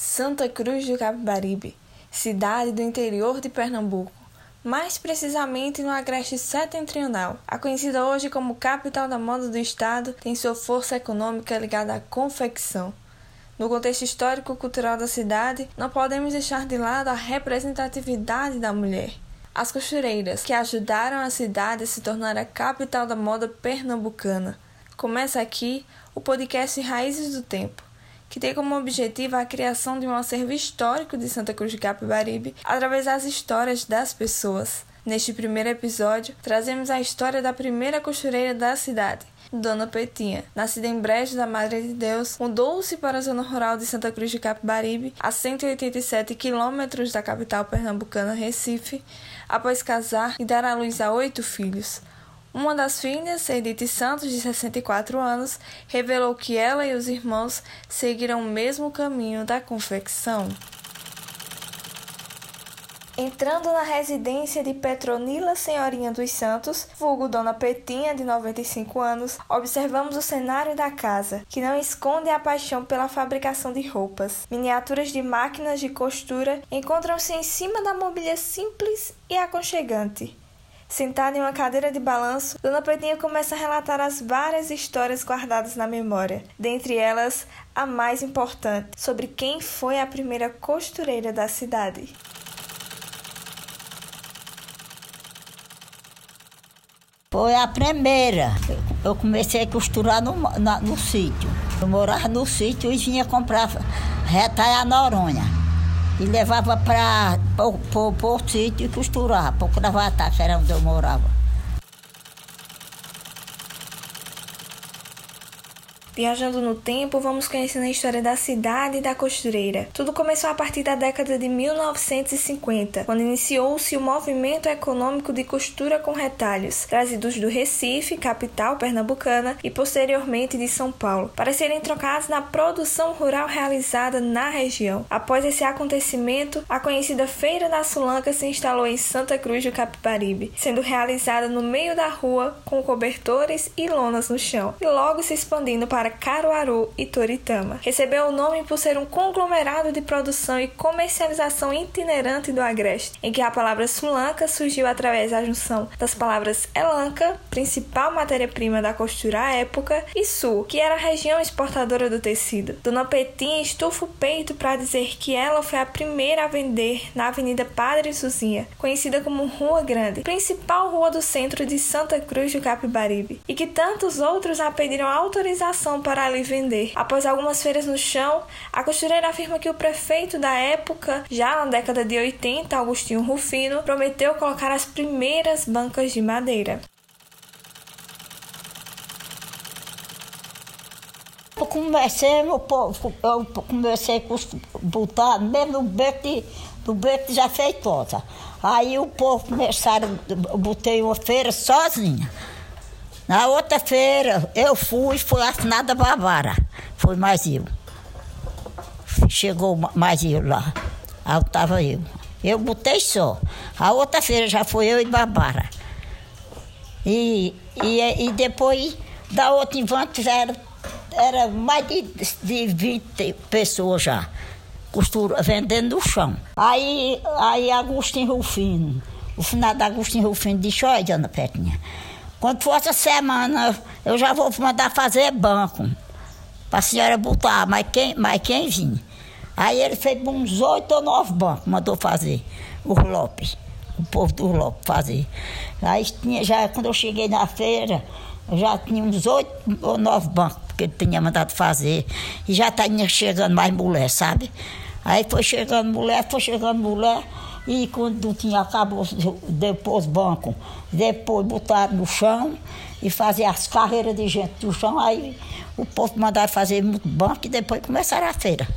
Santa Cruz do Capibaribe, cidade do interior de Pernambuco, mais precisamente no agreste setentrional. A conhecida hoje como capital da moda do estado, tem sua força econômica ligada à confecção. No contexto histórico-cultural da cidade, não podemos deixar de lado a representatividade da mulher. As costureiras, que ajudaram a cidade a se tornar a capital da moda pernambucana. Começa aqui o podcast Raízes do Tempo que tem como objetivo a criação de um acervo histórico de Santa Cruz de Capibaribe através das histórias das pessoas. Neste primeiro episódio, trazemos a história da primeira costureira da cidade, Dona Petinha, nascida em Brejo da Madre de Deus, mudou-se para a zona rural de Santa Cruz de Capibaribe, a 187 quilômetros da capital pernambucana Recife, após casar e dar à luz a oito filhos. Uma das filhas, Edith Santos, de 64 anos, revelou que ela e os irmãos seguiram o mesmo caminho da confecção. Entrando na residência de Petronila Senhorinha dos Santos, vulgo Dona Petinha, de 95 anos, observamos o cenário da casa, que não esconde a paixão pela fabricação de roupas. Miniaturas de máquinas de costura encontram-se em cima da mobília simples e aconchegante. Sentada em uma cadeira de balanço, Dona Petinha começa a relatar as várias histórias guardadas na memória, dentre elas a mais importante, sobre quem foi a primeira costureira da cidade. Foi a primeira. Eu comecei a costurar no, na, no sítio. Eu morava no sítio e vinha comprar retalha Noronha e levava para o sítio e costurava, para o Cravatar, que era onde eu morava. Viajando no tempo, vamos conhecendo a história da cidade e da costureira. Tudo começou a partir da década de 1950, quando iniciou-se o movimento econômico de costura com retalhos, trazidos do Recife, capital pernambucana, e posteriormente de São Paulo, para serem trocados na produção rural realizada na região. Após esse acontecimento, a conhecida Feira da Sulanca se instalou em Santa Cruz do Capibaribe, sendo realizada no meio da rua com cobertores e lonas no chão, e logo se expandindo para para Caruaru e Toritama. Recebeu o nome por ser um conglomerado de produção e comercialização itinerante do Agreste, em que a palavra sulanca surgiu através da junção das palavras elanca, principal matéria-prima da costura à época, e sul, que era a região exportadora do tecido. Dona Petinha estufa o peito para dizer que ela foi a primeira a vender na Avenida Padre Suzinha, conhecida como Rua Grande, principal rua do centro de Santa Cruz do Capibaribe, e que tantos outros a pediram autorização para ali vender. Após algumas feiras no chão, a costureira afirma que o prefeito da época, já na década de 80, Agostinho Rufino, prometeu colocar as primeiras bancas de madeira. Eu comecei, eu comecei a botar mesmo no beco, no beco já feitosa. Aí o povo começaram, botei uma feira sozinha. Na outra feira, eu fui, foi assinada Bavara. Foi mais eu. Chegou mais eu lá. Aí estava eu. Eu botei só. A outra feira já foi eu e Barbara. E, e, e depois, da outra invante, era, era mais de, de 20 pessoas já. Costura, vendendo no chão. Aí, aí Agostinho Rufino, o finado Agostinho Rufino disse, olha, Dona Petinha, quando for essa semana, eu já vou mandar fazer banco. Para a senhora botar, mas quem, mas quem vir? Aí ele fez uns oito ou nove bancos, mandou fazer. O Lopes, o povo do Lopes fazer. Aí tinha, já, quando eu cheguei na feira, já tinha uns oito ou nove bancos que ele tinha mandado fazer. E já tinha chegando mais mulher, sabe? Aí foi chegando mulher, foi chegando mulher. E quando tinha acabou, depois banco, depois botaram no chão e fazer as carreiras de gente no chão, aí o povo mandaram fazer muito banco e depois começaram a feira.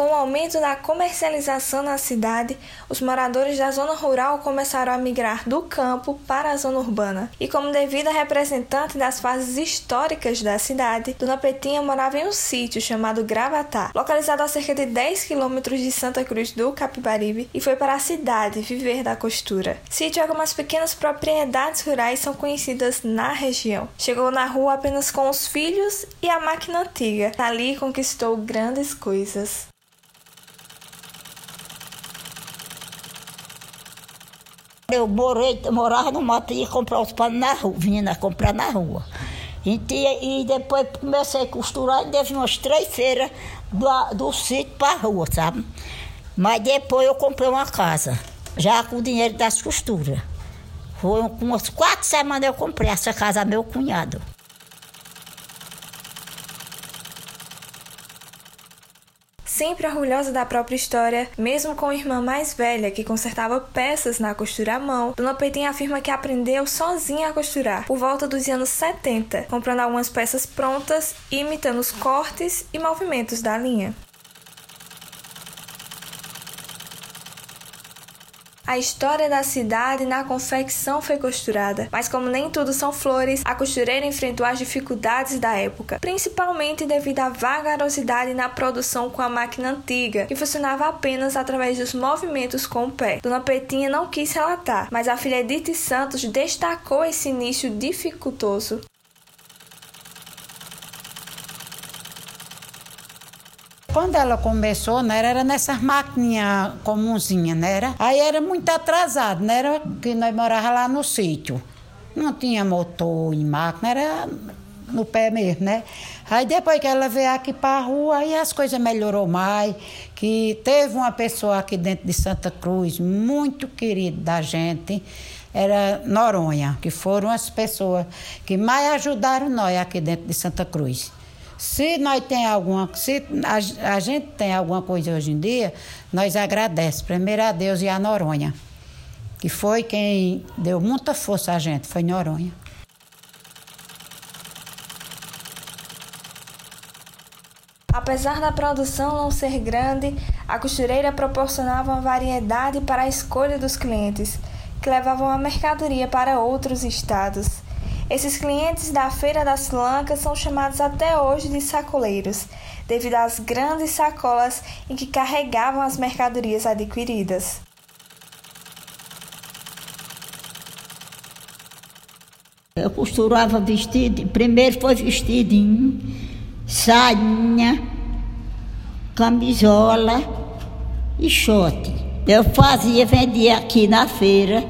Com o aumento da comercialização na cidade, os moradores da zona rural começaram a migrar do campo para a zona urbana. E como devida representante das fases históricas da cidade, Dona Petinha morava em um sítio chamado Gravatá, localizado a cerca de 10 quilômetros de Santa Cruz do Capibaribe, e foi para a cidade viver da costura. Sítio e algumas pequenas propriedades rurais são conhecidas na região. Chegou na rua apenas com os filhos e a máquina antiga. Ali conquistou grandes coisas. Eu morei, morava no mato e ia comprar os panos na rua, vinha comprar na rua. E, e depois comecei a costurar e teve umas três feiras do, do sítio para a rua, sabe? Mas depois eu comprei uma casa, já com o dinheiro das costuras. Foi umas quatro semanas eu comprei essa casa meu cunhado. Sempre orgulhosa da própria história, mesmo com a irmã mais velha que consertava peças na costura à mão, Dona Peitinha afirma que aprendeu sozinha a costurar por volta dos anos 70, comprando algumas peças prontas e imitando os cortes e movimentos da linha. A história da cidade na confecção foi costurada, mas como nem tudo são flores, a costureira enfrentou as dificuldades da época, principalmente devido à vagarosidade na produção com a máquina antiga, que funcionava apenas através dos movimentos com o pé. Dona Petinha não quis relatar, mas a filha Edith Santos destacou esse início dificultoso. Quando ela começou, né, era nessas maquininhas comunzinhas, né? Era, aí era muito atrasado, né? Era que nós morávamos lá no sítio. Não tinha motor em máquina, era no pé mesmo, né? Aí depois que ela veio aqui para a rua, aí as coisas melhorou mais, que teve uma pessoa aqui dentro de Santa Cruz, muito querida da gente, era Noronha, que foram as pessoas que mais ajudaram nós aqui dentro de Santa Cruz. Se nós tem alguma, se a, a, gente tem alguma coisa hoje em dia, nós agradecemos primeiro a Deus e a Noronha, que foi quem deu muita força a gente, foi Noronha. Apesar da produção não ser grande, a costureira proporcionava uma variedade para a escolha dos clientes, que levavam a mercadoria para outros estados. Esses clientes da Feira da Sulanca são chamados até hoje de sacoleiros, devido às grandes sacolas em que carregavam as mercadorias adquiridas. Eu costurava vestido, primeiro foi vestidinho, sainha, camisola e short. Eu fazia, vendia aqui na feira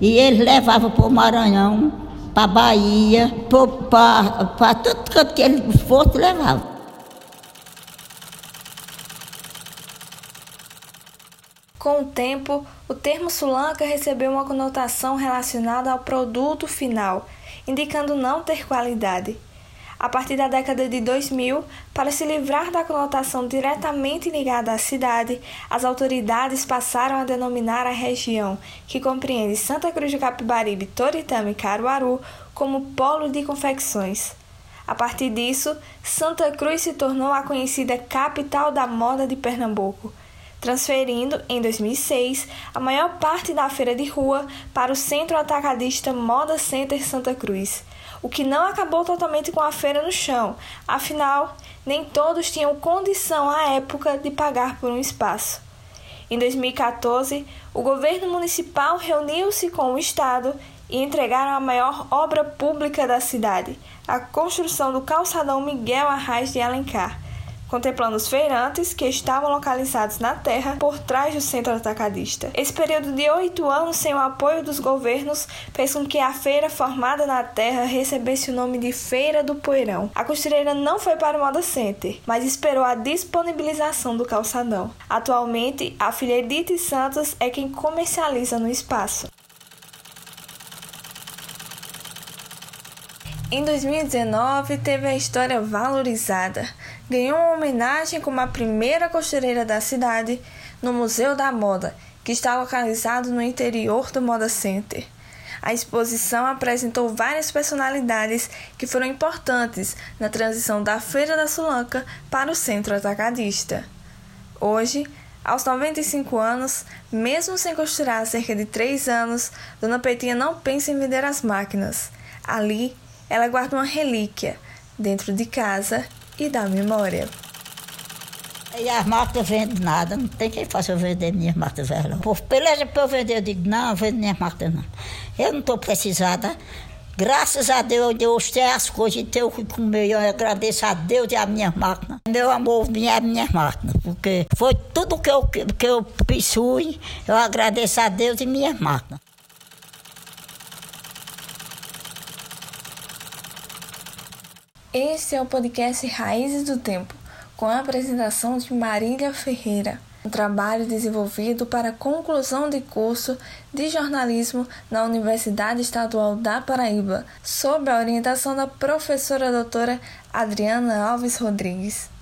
e eles levavam para o Maranhão para Bahia, para todo canto que ele fosse, levava. Com o tempo, o termo sulanca recebeu uma conotação relacionada ao produto final, indicando não ter qualidade. A partir da década de 2000, para se livrar da conotação diretamente ligada à cidade, as autoridades passaram a denominar a região, que compreende Santa Cruz de Capibaribe, Toritama e Caruaru, como polo de confecções. A partir disso, Santa Cruz se tornou a conhecida capital da moda de Pernambuco, transferindo, em 2006, a maior parte da feira de rua para o centro atacadista Moda Center Santa Cruz o que não acabou totalmente com a feira no chão, afinal, nem todos tinham condição à época de pagar por um espaço. Em 2014, o governo municipal reuniu-se com o Estado e entregaram a maior obra pública da cidade, a construção do calçadão Miguel Arraes de Alencar, contemplando os feirantes que estavam localizados na terra por trás do centro atacadista. Esse período de oito anos sem o apoio dos governos fez com que a feira formada na terra recebesse o nome de Feira do Poeirão. A costureira não foi para o Moda Center, mas esperou a disponibilização do calçadão. Atualmente, a filha Edith Santos é quem comercializa no espaço. Em 2019, teve a história valorizada. Ganhou uma homenagem como a primeira costureira da cidade no Museu da Moda, que está localizado no interior do Moda Center. A exposição apresentou várias personalidades que foram importantes na transição da Feira da Sulanca para o centro atacadista. Hoje, aos 95 anos, mesmo sem costurar há cerca de 3 anos, Dona Petinha não pensa em vender as máquinas. Ali, ela guarda uma relíquia dentro de casa e da memória. E as máquinas vendem nada, não tem quem faça eu vender minhas máquinas velhas. Por beleza para eu vender, eu digo, não, eu vendo minhas máquinas não. Eu não estou precisada. Graças a Deus, Deus tem as coisas, então eu fui comer, eu agradeço a Deus e a minha máquina. Meu amor minha minha máquina, porque foi tudo que eu, que eu possui, eu agradeço a Deus e minha máquina. Esse é o podcast Raízes do Tempo, com a apresentação de Marília Ferreira um trabalho desenvolvido para conclusão de curso de jornalismo na Universidade Estadual da Paraíba, sob a orientação da professora doutora Adriana Alves Rodrigues.